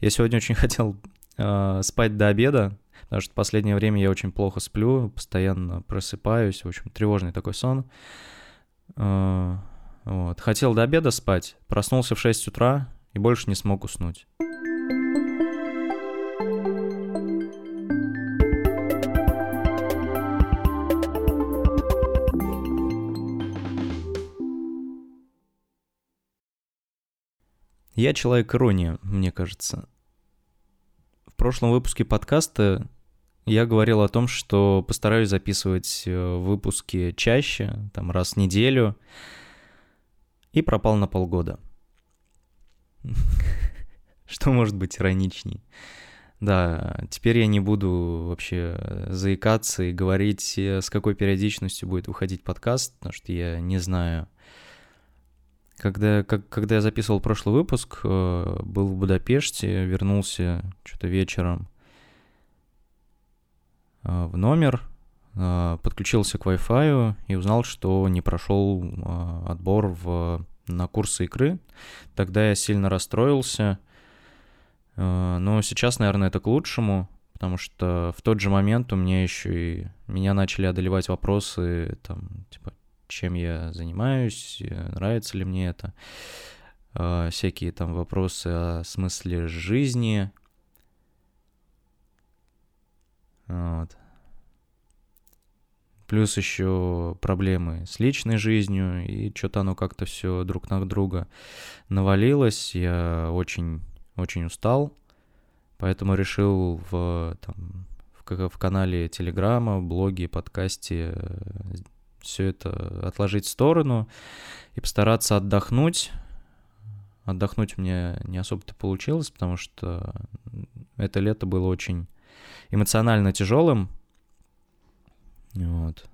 Я сегодня очень хотел э, спать до обеда, потому что в последнее время я очень плохо сплю, постоянно просыпаюсь, в общем, тревожный такой сон. Э, вот. Хотел до обеда спать, проснулся в 6 утра и больше не смог уснуть. Я человек ирония, мне кажется. В прошлом выпуске подкаста я говорил о том, что постараюсь записывать э, выпуски чаще, там раз в неделю, и пропал на полгода. Что может быть ироничней? Да, теперь я не буду вообще заикаться и говорить, э, с какой периодичностью будет выходить подкаст, потому что я не знаю, когда, как, когда я записывал прошлый выпуск, э, был в Будапеште, вернулся что-то вечером э, в номер, э, подключился к Wi-Fi и узнал, что не прошел отбор в, на курсы игры. Тогда я сильно расстроился, но сейчас, наверное, это к лучшему, потому что в тот же момент у меня еще и меня начали одолевать вопросы, там, типа, чем я занимаюсь, нравится ли мне это, а, всякие там вопросы о смысле жизни. Вот. Плюс еще проблемы с личной жизнью, и что-то оно как-то все друг на друга навалилось. Я очень, очень устал, поэтому решил в, там, в, в канале Телеграма, блоге, подкасте э, все это отложить в сторону и постараться отдохнуть. Отдохнуть мне не особо-то получилось, потому что это лето было очень эмоционально тяжелым. Вот.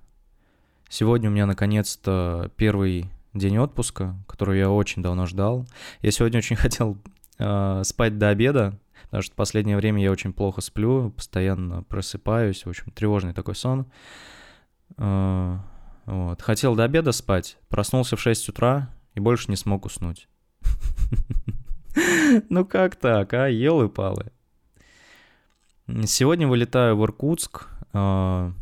Сегодня у меня наконец-то первый день отпуска, который я очень давно ждал. Я сегодня очень хотел э, спать до обеда, потому что в последнее время я очень плохо сплю, постоянно просыпаюсь, в общем, тревожный такой сон. Э, вот. Хотел до обеда спать, проснулся в 6 утра и больше не смог уснуть. Ну как так, а? Елы-палы. Сегодня вылетаю в Иркутск. А,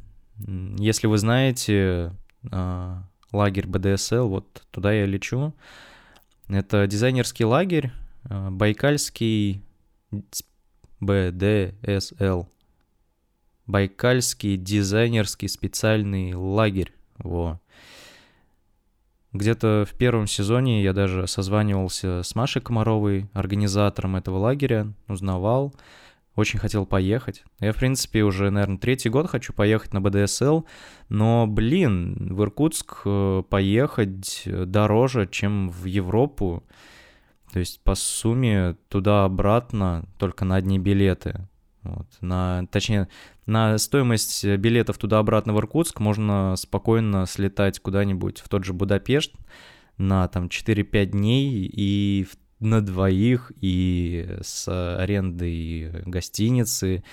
если вы знаете а, лагерь БДСЛ, вот туда я лечу. Это дизайнерский лагерь, а, Байкальский БДСЛ. Байкальский дизайнерский специальный лагерь. Во. Где-то в первом сезоне я даже созванивался с Машей Комаровой, организатором этого лагеря, узнавал, очень хотел поехать. Я, в принципе, уже, наверное, третий год хочу поехать на БДСЛ, но, блин, в Иркутск э, поехать дороже, чем в Европу. То есть по сумме туда-обратно только на одни билеты. Вот, на, точнее, на стоимость билетов туда-обратно в Иркутск можно спокойно слетать куда-нибудь в тот же Будапешт на там 4-5 дней и на двоих, и с арендой гостиницы,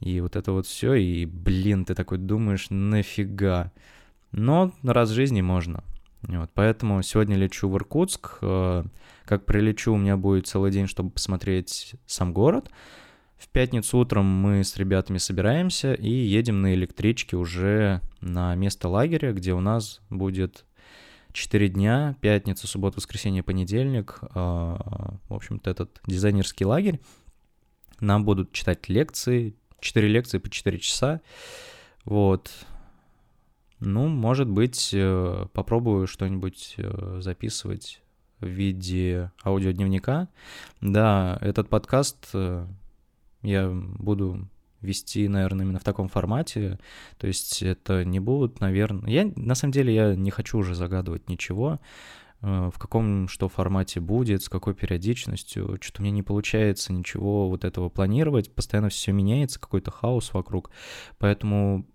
и вот это вот все, и, блин, ты такой думаешь, нафига. Но раз в жизни можно. Вот, поэтому сегодня лечу в Иркутск. Э, как прилечу, у меня будет целый день, чтобы посмотреть сам город. В пятницу утром мы с ребятами собираемся и едем на электричке уже на место лагеря, где у нас будет 4 дня, пятница, суббота, воскресенье, понедельник. А, в общем-то, этот дизайнерский лагерь. Нам будут читать лекции, 4 лекции по 4 часа. Вот. Ну, может быть, э, попробую что-нибудь э, записывать в виде аудиодневника. Да, этот подкаст э, я буду вести, наверное, именно в таком формате. То есть это не будут, наверное... Я, на самом деле, я не хочу уже загадывать ничего, э, в каком что формате будет, с какой периодичностью. Что-то меня не получается ничего вот этого планировать. Постоянно все меняется, какой-то хаос вокруг. Поэтому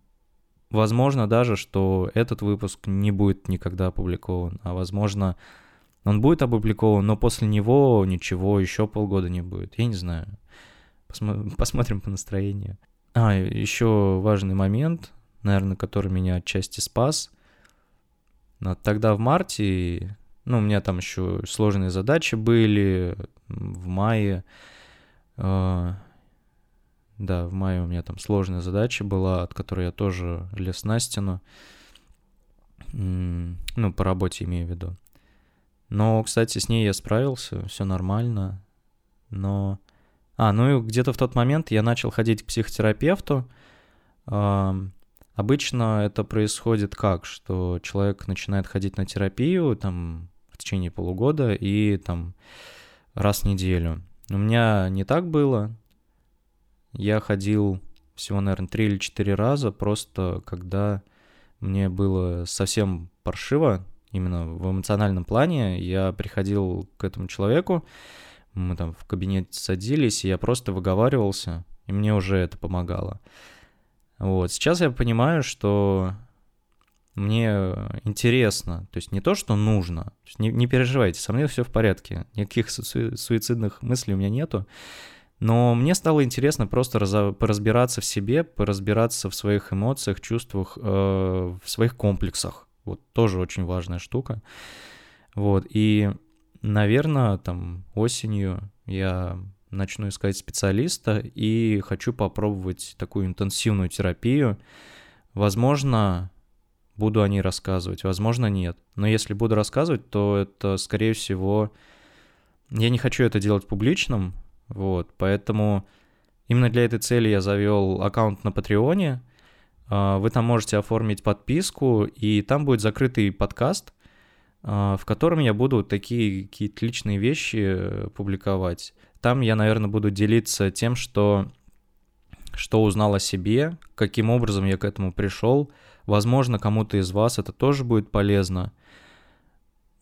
возможно даже, что этот выпуск не будет никогда опубликован, а возможно, он будет опубликован, но после него ничего еще полгода не будет. Я не знаю. Посмо- посмотрим по настроению. А, еще важный момент, наверное, который меня отчасти спас. Тогда в марте, ну, у меня там еще сложные задачи были в мае. А, да, в мае у меня там сложная задача была, от которой я тоже лез на стену. Ну, по работе имею в виду. Но, кстати, с ней я справился, все нормально. Но... А, ну и где-то в тот момент я начал ходить к психотерапевту. Обычно это происходит как, что человек начинает ходить на терапию там в течение полугода и там раз в неделю. У меня не так было. Я ходил всего, наверное, три или четыре раза, просто когда мне было совсем паршиво, именно в эмоциональном плане, я приходил к этому человеку, мы там в кабинете садились, и я просто выговаривался, и мне уже это помогало. Вот, сейчас я понимаю, что мне интересно, то есть не то, что нужно, не, не переживайте, со мной все в порядке, никаких су- суицидных мыслей у меня нету, но мне стало интересно просто раз, поразбираться в себе, поразбираться в своих эмоциях, чувствах, э, в своих комплексах. Вот тоже очень важная штука. Вот, и, наверное, там осенью я начну искать специалиста и хочу попробовать такую интенсивную терапию. Возможно, буду о ней рассказывать, возможно, нет. Но если буду рассказывать, то это, скорее всего, я не хочу это делать публичным, вот, поэтому именно для этой цели я завел аккаунт на Патреоне. А, вы там можете оформить подписку, и там будет закрытый подкаст, в котором я буду такие какие-то личные вещи э, публиковать. Там я, наверное, буду делиться тем, что, что узнал о себе, каким образом я к этому пришел. Возможно, кому-то из вас это тоже будет полезно.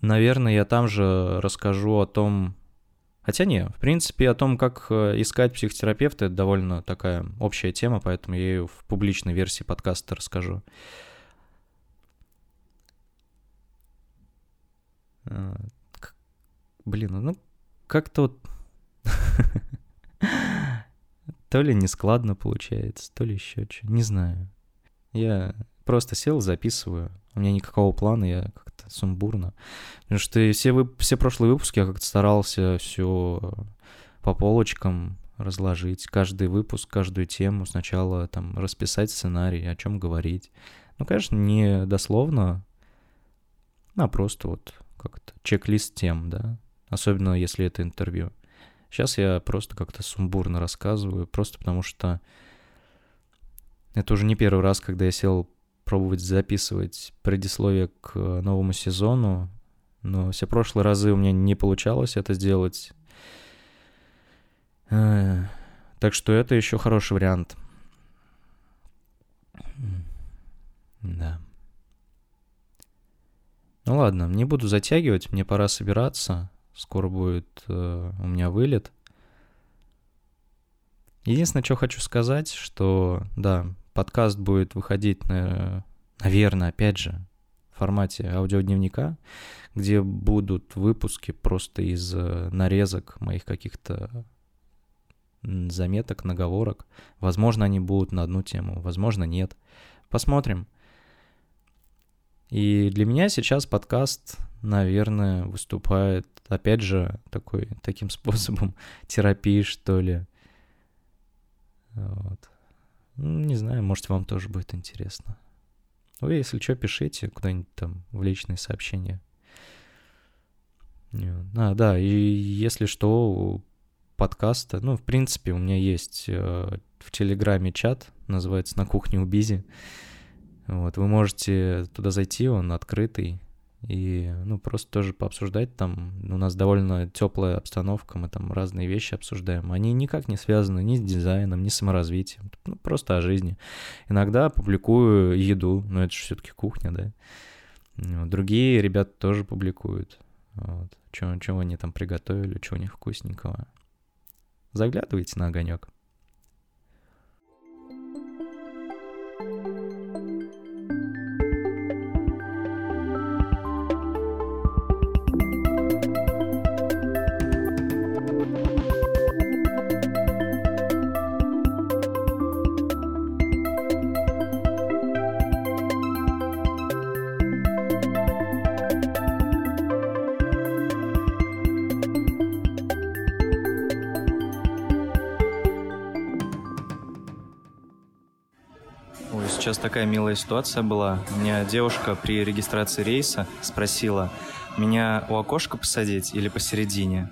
Наверное, я там же расскажу о том, Хотя не, в принципе, о том, как э, искать психотерапевта, это довольно такая общая тема, поэтому я ее в публичной версии подкаста расскажу. Блин, ну как-то вот... То ли нескладно получается, то ли еще что, не знаю. Я просто сел, записываю. У меня никакого плана, я как-то сумбурно. Потому что все, вы, все прошлые выпуски я как-то старался все по полочкам разложить. Каждый выпуск, каждую тему сначала там расписать сценарий, о чем говорить. Ну, конечно, не дословно, а просто вот как-то чек-лист тем, да. Особенно если это интервью. Сейчас я просто как-то сумбурно рассказываю, просто потому что это уже не первый раз, когда я сел пробовать записывать предисловие к э, новому сезону, но все прошлые разы у меня не получалось это сделать. Э, так что это еще хороший вариант. Да. Ну ладно, не буду затягивать, мне пора собираться. Скоро будет э, у меня вылет. Единственное, что хочу сказать, что да, подкаст будет выходить, на, наверное, опять же, в формате аудиодневника, где будут выпуски просто из э, нарезок моих каких-то заметок, наговорок. Возможно, они будут на одну тему, возможно, нет. Посмотрим. И для меня сейчас подкаст, наверное, выступает, опять же, такой, таким способом терапии, что ли. Вот. Не знаю, может, вам тоже будет интересно. Вы, если что, пишите куда-нибудь там в личные сообщения. А, да, и если что, подкаста, ну, в принципе, у меня есть э, в Телеграме чат, называется «На кухне у Бизи». Вот, вы можете туда зайти, он открытый, и, ну, просто тоже пообсуждать там. У нас довольно теплая обстановка, мы там разные вещи обсуждаем. Они никак не связаны ни с дизайном, ни с саморазвитием, ну, просто о жизни. Иногда публикую еду, но это же все-таки кухня, да. Вот. Другие ребята тоже публикуют. Вот. Что они там приготовили, что у них вкусненького. Заглядывайте на огонек. Сейчас такая милая ситуация была. У меня девушка при регистрации рейса спросила, меня у окошка посадить или посередине?